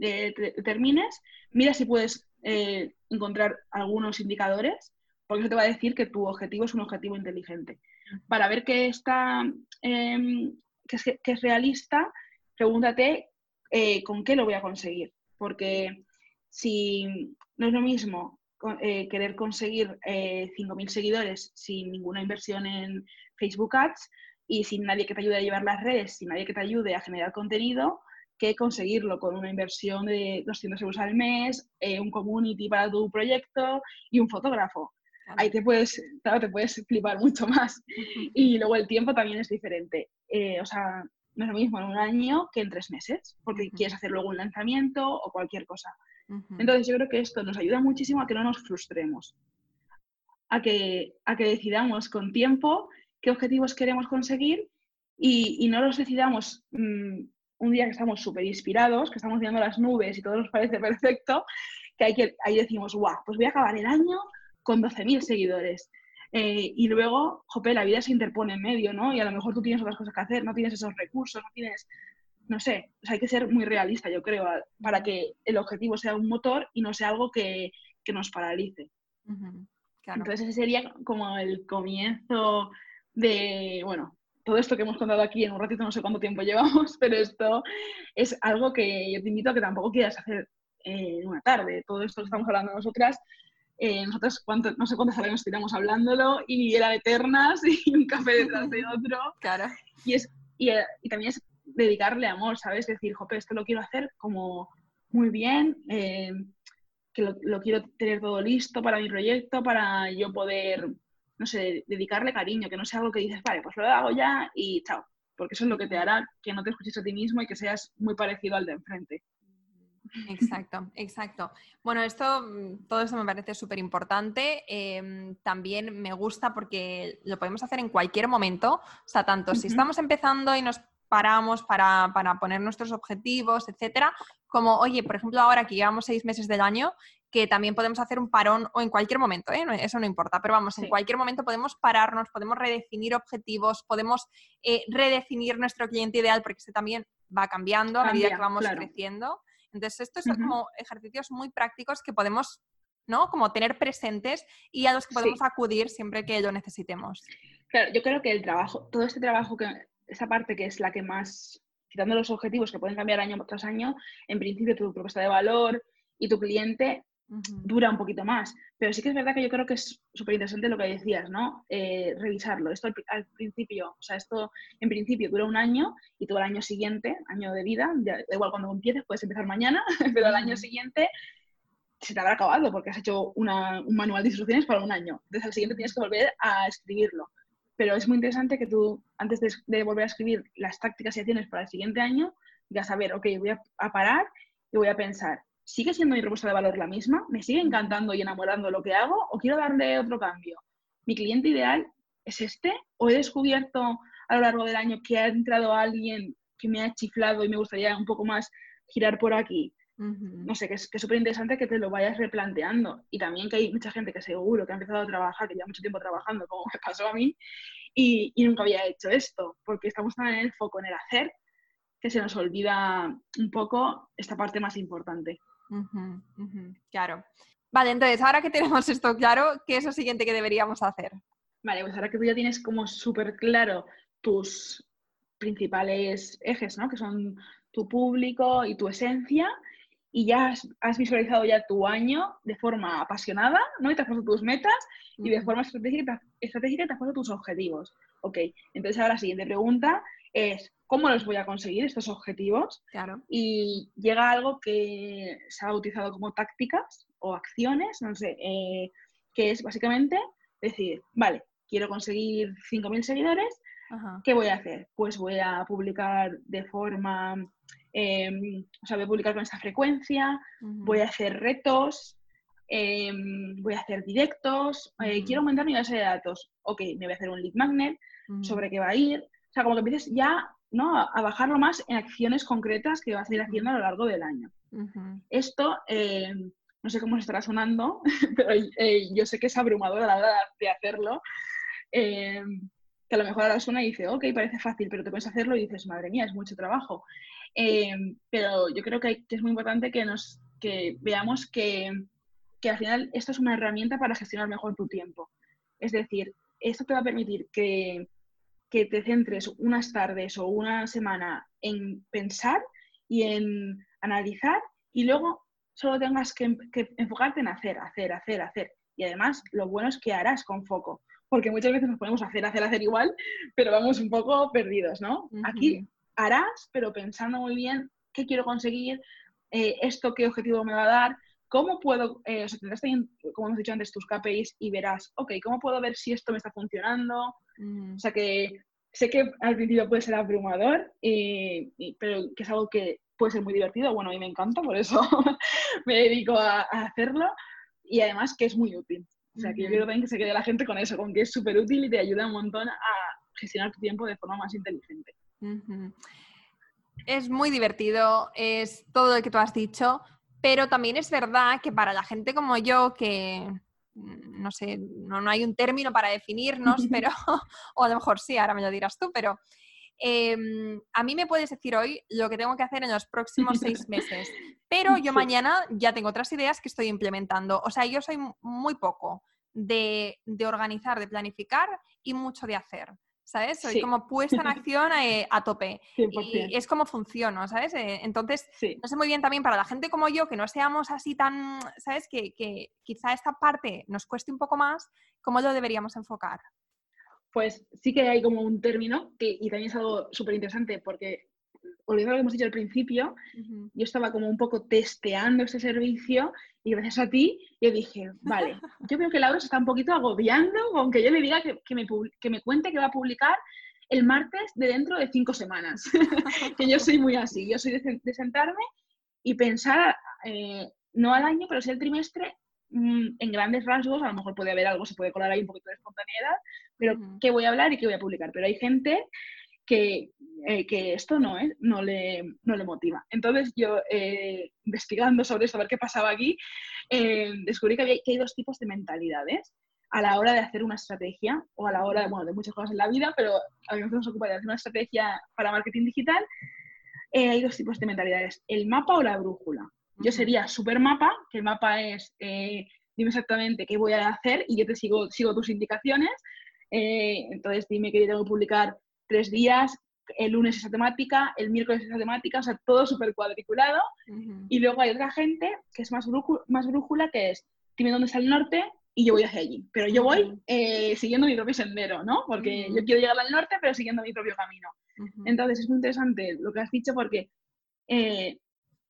eh, determines, mira si puedes eh, encontrar algunos indicadores, porque eso te va a decir que tu objetivo es un objetivo inteligente. Para ver que, está, em, que, es, realista, pregúntate eh, con qué lo voy a conseguir, porque si no es lo mismo querer conseguir 5.000 seguidores sin ninguna inversión en Facebook Ads y sin nadie que te ayude a llevar las redes, sin nadie que te ayude a generar contenido, que conseguirlo con una inversión de 200 euros al mes, eh, un community para tu proyecto y un fotógrafo. Ahí te puedes, te puedes flipar mucho más. Y luego el tiempo también es diferente. Eh, o sea, no es lo mismo en un año que en tres meses, porque quieres hacer luego un lanzamiento o cualquier cosa. Entonces yo creo que esto nos ayuda muchísimo a que no nos frustremos, a que, a que decidamos con tiempo qué objetivos queremos conseguir y, no los decidamos mm, un día que estamos súper inspirados, que estamos viendo las nubes y todo nos parece perfecto, que, hay que ahí decimos, guau, pues voy a acabar el año con 12.000 seguidores. Eh, y luego, jope, la vida se interpone en medio, ¿no? Y a lo mejor tú tienes otras cosas que hacer, no tienes esos recursos, no tienes, no sé, o sea, hay que ser muy realista, yo creo, para que el objetivo sea un motor y no sea algo que, que nos paralice. Entonces ese sería como el comienzo de, bueno, todo esto que hemos contado aquí en un ratito, no sé cuánto tiempo llevamos, pero esto es algo que yo te invito a que tampoco quieras hacer en una tarde. Todo esto que estamos hablando nosotras, eh, nosotros cuánto, no sé cuántas horas nos tiramos hablándolo y era eternas y un café detrás de otro. Claro. Y, es, y, y también es dedicarle amor, ¿sabes? Decir, jope, esto lo quiero hacer como muy bien, eh, que lo, lo, quiero tener todo listo para mi proyecto, para yo poder no sé, dedicarle cariño, que no sea algo que dices, vale, pues lo hago ya y chao, porque eso es lo que te hará que no te escuches a ti mismo y que seas muy parecido al de enfrente. Exacto, exacto. Bueno, esto, mm, todo esto me parece súper importante. Em, también me gusta porque lo podemos hacer en cualquier momento. O sea, tanto si estamos empezando y nos paramos para, para, poner nuestros objetivos, etcétera, como, oye, por ejemplo, ahora que llevamos seis meses del año, que también podemos hacer un parón o en cualquier momento, ¿eh? eso no importa, pero vamos, en cualquier momento podemos pararnos, podemos redefinir objetivos, podemos eh, redefinir nuestro cliente ideal, porque este también va cambiando a medida que vamos creciendo. Entonces, estos son como ejercicios muy prácticos que podemos, ¿no? Como tener presentes y a los que podemos acudir siempre que lo necesitemos. Claro, yo creo que el trabajo, todo este trabajo, que esa parte que es la que más, quitando los objetivos que pueden cambiar año tras año, en principio tu propuesta de valor y tu cliente dura un poquito más. Pero sí que es verdad que yo creo que es súper interesante lo que decías, ¿no? Eh, revisarlo. Esto al, principio, o sea, esto en principio dura un año y todo el año siguiente, año de vida, da igual cuando empieces, puedes empezar mañana, pero al año siguiente se te habrá acabado porque has hecho un manual de instrucciones para un año. Entonces al siguiente tienes que volver a escribirlo. Pero es muy interesante que tú, antes de, volver a escribir las tácticas y acciones para el siguiente año, digas, a ver, ok, voy a parar y voy a pensar, ¿sigue siendo mi propuesta de valor la misma? ¿Me sigue encantando y enamorando lo que hago o quiero darle otro cambio? ¿Mi cliente ideal es este? ¿O he descubierto a lo largo del año que ha entrado alguien que me ha chiflado y me gustaría un poco más girar por aquí? No sé, que es súper interesante que te lo vayas replanteando. Y también que hay mucha gente que seguro que ha empezado a trabajar, que lleva mucho tiempo trabajando, como me pasó a mí, y, y nunca había hecho esto, porque estamos tan en el foco, en el hacer, que se nos olvida un poco esta parte más importante claro. Vale, entonces, ahora que tenemos esto claro, ¿qué es lo siguiente que deberíamos hacer? Vale, pues ahora que tú ya tienes como súper claro tus principales ejes, ¿no? Que son tu público y tu esencia, y ya has, visualizado ya tu año de forma apasionada, ¿no? Y te has puesto tus metas y de forma estratégica, estratégica te has puesto tus objetivos. Ok, entonces ahora la siguiente pregunta es, ¿cómo los voy a conseguir estos objetivos? Claro. Y llega algo que se ha bautizado como tácticas o acciones, no sé, eh, que es básicamente decir, vale, quiero conseguir 5.000 seguidores, ¿qué voy a hacer? Pues voy a publicar de forma, em, o sea, voy a publicar con esta frecuencia, voy a hacer retos, em, voy a hacer directos, eh, quiero aumentar mi base de datos, ok, me voy a hacer un lead magnet, sobre qué va a ir, o sea, como que empieces ya ¿no? a, bajarlo más en acciones concretas que vas a ir haciendo a lo largo del año. Esto, eh, no sé cómo se estará sonando, pero eh, yo sé que es abrumador a la hora de hacerlo. Que a lo mejor ahora suena y dice, ok, parece fácil, pero te puedes hacerlo y dices, madre mía, es mucho trabajo. Pero yo creo que, es muy importante que, nos, que veamos que, que al final esto es una herramienta para gestionar mejor tu tiempo. Es decir, esto te va a permitir que que te centres unas tardes o una semana en pensar y en analizar y luego solo tengas que, enfocarte en hacer, hacer, hacer, hacer. Y además, lo bueno es que harás con foco, porque muchas veces nos ponemos a hacer, hacer, hacer igual, pero vamos un poco perdidos, ¿no? Aquí harás, pero pensando muy bien qué quiero conseguir, eh, esto qué objetivo me va a dar, cómo puedo, eh, o sea, tendrás también, como hemos dicho antes, tus KPIs y verás, ok, ¿cómo puedo ver si esto me está funcionando? O sea que sé que al principio puede ser abrumador, pero que es algo que puede ser muy divertido. Bueno, a mí me encanta, por eso me dedico a, hacerlo y además que es muy útil. O sea, que yo quiero también que se quede la gente con eso, con que es súper útil y te ayuda un montón a gestionar tu tiempo de forma más inteligente. Es muy divertido, es todo lo que tú has dicho, pero también es verdad que para la gente como yo que Mm, no sé, no, hay un término para definirnos, pero, o a lo mejor sí, ahora me lo dirás tú, pero em, a mí me puedes decir hoy lo que tengo que hacer en los próximos seis meses, pero yo mañana ya tengo otras ideas que estoy implementando. O sea, yo soy muy poco de, de organizar, de planificar y mucho de hacer. ¿Sabes? Soy como puesta en acción eh, a, tope. Y es como funciono, ¿sabes? Eh, entonces, no sé muy bien también para la gente como yo, que no seamos así tan, ¿sabes? Que, que quizá esta parte nos cueste un poco más, ¿cómo lo deberíamos enfocar? Pues sí que hay como un término que, y también es algo súper interesante porque olvidando lo que hemos dicho al principio, yo estaba como un poco testeando este servicio y gracias a ti yo dije, vale, yo creo que Laura se está un poquito agobiando aunque yo le diga que, me, que me cuente que va a publicar el martes de dentro de cinco semanas. que yo soy muy así, yo soy de, sentarme y pensar, eh, no al año, pero sí al trimestre, mm, en grandes rasgos, a lo mejor puede haber algo, se puede colar ahí un poquito de espontaneidad, pero qué voy a hablar y qué voy a publicar. Pero hay gente que, eh, que esto no, ¿eh? no, le, no le motiva. Entonces yo, eh, investigando sobre esto, a ver qué pasaba aquí, eh, descubrí que, había, que hay dos tipos de mentalidades a la hora de hacer una estrategia o a la hora, bueno, de muchas cosas en la vida, pero a mí nos ocupa de hacer una estrategia para marketing digital. hay dos tipos de mentalidades, el mapa o la brújula. Yo sería super mapa, que el mapa es, dime exactamente qué voy a hacer y yo te sigo, sigo tus indicaciones eh, entonces dime que tengo que publicar tres días, el lunes esa temática, el miércoles esa temática, o sea, todo súper cuadriculado. Y luego hay otra gente que es más, más brújula, que es, dime dónde está el norte y yo voy hacia allí. Pero yo voy eh, siguiendo mi propio sendero, ¿no? Porque yo quiero llegar al norte, pero siguiendo mi propio camino. Entonces es muy interesante lo que has dicho porque eh,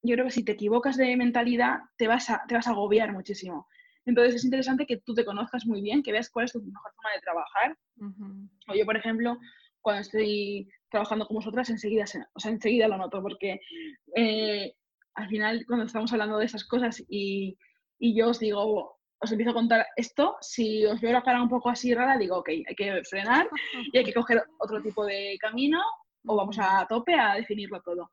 yo creo que si te equivocas de mentalidad te vas, a, te vas a agobiar muchísimo. Entonces es interesante que tú te conozcas muy bien, que veas cuál es tu mejor forma de trabajar. O yo, por ejemplo, cuando estoy trabajando con vosotras, enseguida, o sea, enseguida lo noto, porque eh, al final cuando estamos hablando de esas cosas y, y, yo os digo, os empiezo a contar esto, si os veo la cara un poco así rara, digo, ok, hay que frenar y hay que coger otro tipo de camino o vamos a tope a definirlo todo.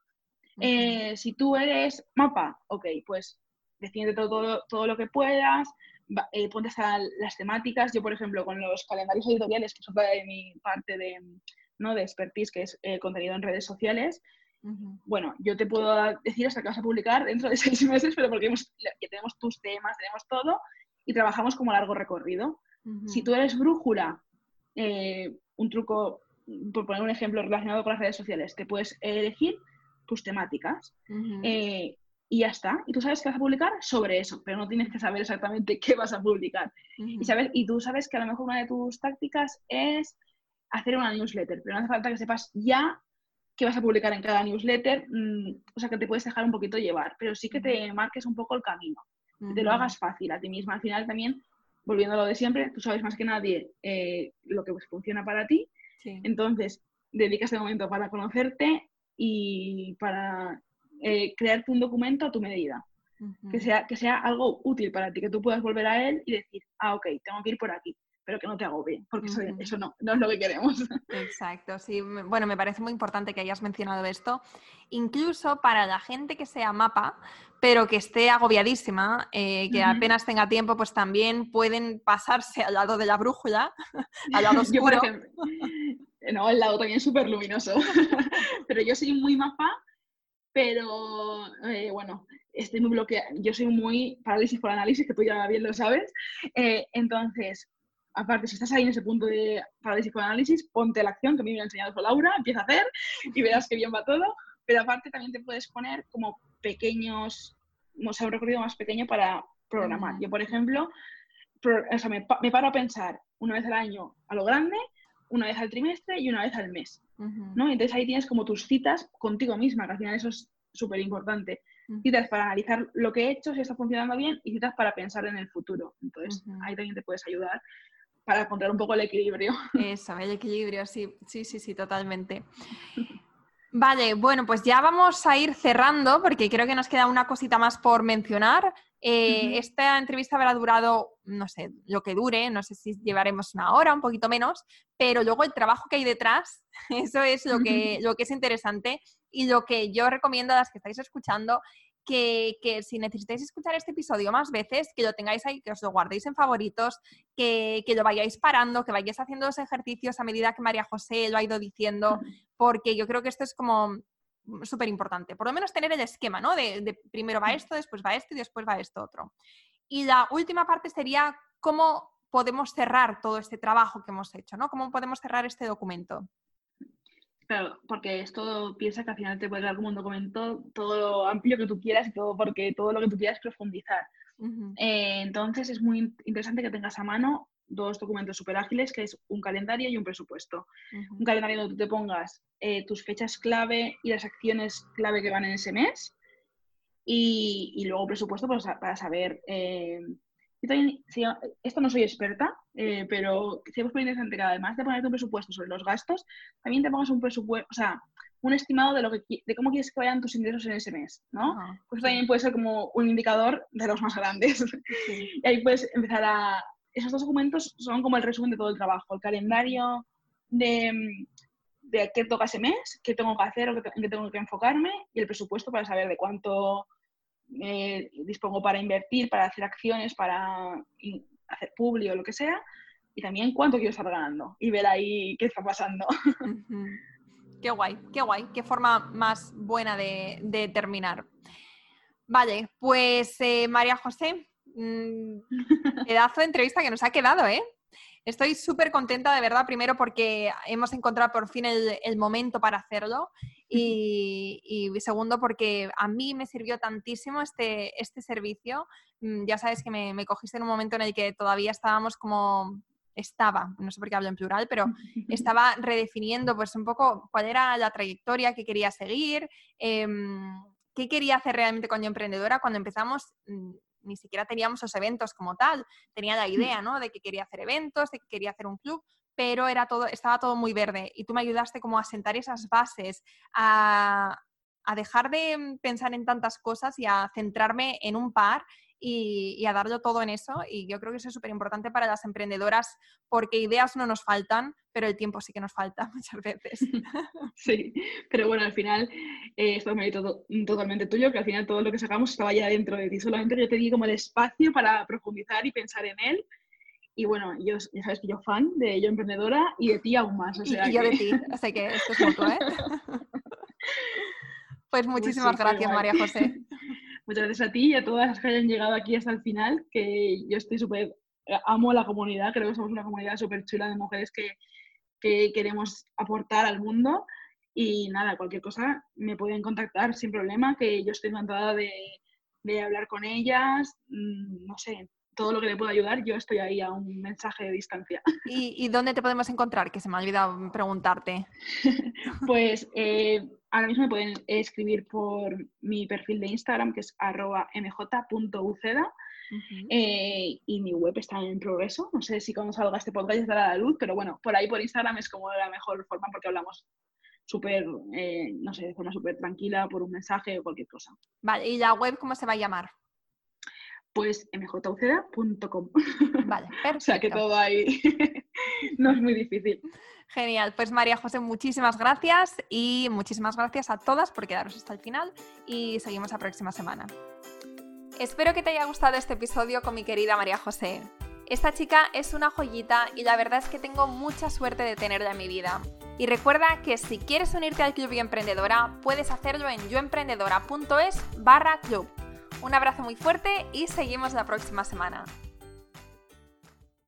Eh, si tú eres mapa, ok, pues defiende todo, todo lo que puedas, eh, ponte a las temáticas. Yo, por ejemplo, con los calendarios editoriales, que es otra de mi parte de, ¿no? de expertise, que es el contenido en redes sociales, bueno, yo te puedo decir hasta que vas a publicar dentro de seis meses, pero porque tenemos tus temas, tenemos todo y trabajamos como largo recorrido. Si tú eres brújula, eh, un truco, por poner un ejemplo relacionado con las redes sociales, te puedes elegir tus temáticas eh, y ya está. Y tú sabes que vas a publicar sobre eso, pero no tienes que saber exactamente qué vas a publicar. y, sabes, y tú sabes que a lo mejor una de tus tácticas es hacer una newsletter, pero no hace falta que sepas ya qué vas a publicar en cada newsletter, mm, o sea que te puedes dejar un poquito llevar, pero sí que te marques un poco el camino, que te lo hagas fácil a ti misma. Al final también, volviendo a lo de siempre, tú sabes más que nadie eh, lo que funciona para ti, entonces dedica ese momento para conocerte y para eh, crearte un documento a tu medida. que, sea, que sea algo útil para ti, que tú puedas volver a él y decir, ah, ok, tengo que ir por aquí pero que no te agobie, porque eso, no, no es lo que queremos. Exacto, sí. Bueno, me parece muy importante que hayas mencionado esto. Incluso para la gente que sea mapa, pero que esté agobiadísima, eh, que apenas tenga tiempo, pues también pueden pasarse al lado de la brújula, al lado oscuro. no, el lado también súper luminoso. pero yo soy muy mapa, pero eh, bueno, estoy muy bloqueada. Yo soy muy parálisis por análisis, que tú ya bien lo sabes. Eh, entonces, aparte, si estás ahí en ese punto de parálisis por análisis, ponte la acción que a mí me ha enseñado con Laura, empieza a hacer y verás que bien va todo. Pero aparte también te puedes poner como pequeños, o sea, un recorrido más pequeño para programar. Yo, por ejemplo, o sea, me, me, paro a pensar una vez al año a lo grande, una vez al trimestre y una vez al mes. ¿no? Entonces ahí tienes como tus citas contigo misma, que al final eso es súper importante. Citas para analizar lo que he hecho, si está funcionando bien, y citas para pensar en el futuro. Entonces ahí también te puedes ayudar para encontrar un poco el equilibrio. Eso, el equilibrio, sí, sí, sí, sí, totalmente. Vale, bueno, pues ya vamos a ir cerrando porque creo que nos queda una cosita más por mencionar. Eh, esta entrevista habrá durado, no sé, lo que dure, no sé si llevaremos una hora, un poquito menos, pero luego el trabajo que hay detrás, eso es lo que, lo que es interesante y lo que yo recomiendo a las que estáis escuchando que, si necesitáis escuchar este episodio más veces, que lo tengáis ahí, que os lo guardéis en favoritos, que, lo vayáis parando, que vayáis haciendo los ejercicios a medida que María José lo ha ido diciendo, porque yo creo que esto es como súper importante. Por lo menos tener el esquema, ¿no? De, primero va esto, después va esto y después va esto otro. Y la última parte sería cómo podemos cerrar todo este trabajo que hemos hecho, ¿no? ¿Cómo podemos cerrar este documento? Claro, porque esto piensa que al final te puede dar como un documento todo lo amplio que tú quieras y todo porque todo lo que tú quieras profundizar. Eh, entonces es muy interesante que tengas a mano dos documentos súper ágiles, que es un calendario y un presupuesto. Un calendario donde tú te pongas eh, tus fechas clave y las acciones clave que van en ese mes. Y, y luego presupuesto pues, para saber eh, también, esto no soy experta, eh, pero si es muy interesante que además de ponerte un presupuesto sobre los gastos, también te pongas un presupuesto, o sea, un estimado de, lo que, de cómo quieres que vayan tus ingresos en ese mes, ¿no? pues también puede ser como un indicador de los más grandes. y ahí puedes empezar a... Esos dos documentos son como el resumen de todo el trabajo, el calendario de, de qué toca ese mes, qué tengo que hacer o en qué tengo que enfocarme y el presupuesto para saber de cuánto eh, dispongo para invertir, para hacer acciones, para hacer publi o lo que sea, y también cuánto quiero estar ganando y ver ahí qué está pasando. Qué guay, qué guay, qué forma más buena de, terminar. Vale, pues eh, María José, mmm, pedazo de entrevista que nos ha quedado, ¿eh? Estoy súper contenta, de verdad, primero porque hemos encontrado por fin el, momento para hacerlo y, segundo porque a mí me sirvió tantísimo este, este servicio. Mm, ya sabes que me, me cogiste en un momento en el que todavía estábamos como estaba, no sé por qué hablo en plural, pero estaba redefiniendo pues un poco cuál era la trayectoria que quería seguir, em, qué quería hacer realmente con Yo Emprendedora. Cuando empezamos mm, ni siquiera teníamos los eventos como tal, tenía la idea, ¿no? De que quería hacer eventos, de que quería hacer un club, pero era todo, estaba todo muy verde y tú me ayudaste como a sentar esas bases, a, a dejar de pensar en tantas cosas y a centrarme en un par y, a darlo todo en eso. Y yo creo que eso es súper importante para las emprendedoras porque ideas no nos faltan, pero el tiempo sí que nos falta muchas veces. Sí, pero bueno, al final eh, esto es mérito totalmente tuyo, que al final todo lo que sacamos estaba ya dentro de ti. Solamente yo te di como el espacio para profundizar y pensar en él. Y bueno, yo, ya sabes que yo fan de Yo Emprendedora y de ti aún más. O sea y, yo de ti, así que esto es mutuo, ¿eh? Pues, pues muchísimas gracias, María José. Muchas gracias a ti y a todas las que hayan llegado aquí hasta el final, que yo estoy súper, eh, amo la comunidad, creo que somos una comunidad súper chula de mujeres que, que queremos aportar al mundo. Y nada, cualquier cosa me pueden contactar sin problema, que yo estoy encantada de, de hablar con ellas, mm, no sé, todo lo que le pueda ayudar, yo estoy ahí a un mensaje de distancia. ¿Y, y dónde te podemos encontrar? Que se me ha olvidado preguntarte. pues eh, ahora mismo me pueden escribir por mi perfil de Instagram, que es arroba mj.uceda. Eh, y mi web está en progreso. No sé si cuando salga este podcast ya estará a la luz, pero bueno, por ahí por Instagram es como la mejor forma porque hablamos súper, eh, no sé, de forma súper tranquila por un mensaje o cualquier cosa. Vale, ¿y la web cómo se va a llamar? Pues mjuceda.com. Vale, perfecto. o sea que todo ahí no es muy difícil. Genial, pues María José, muchísimas gracias y muchísimas gracias a todas por quedaros hasta el final y seguimos la próxima semana. Espero que te haya gustado este episodio con mi querida María José. Esta chica es una joyita y la verdad es que tengo mucha suerte de tenerla en mi vida. Y recuerda que si quieres unirte al Club Yo Emprendedora, puedes hacerlo en yoemprendedora.es barra club. Un abrazo muy fuerte y seguimos la próxima semana.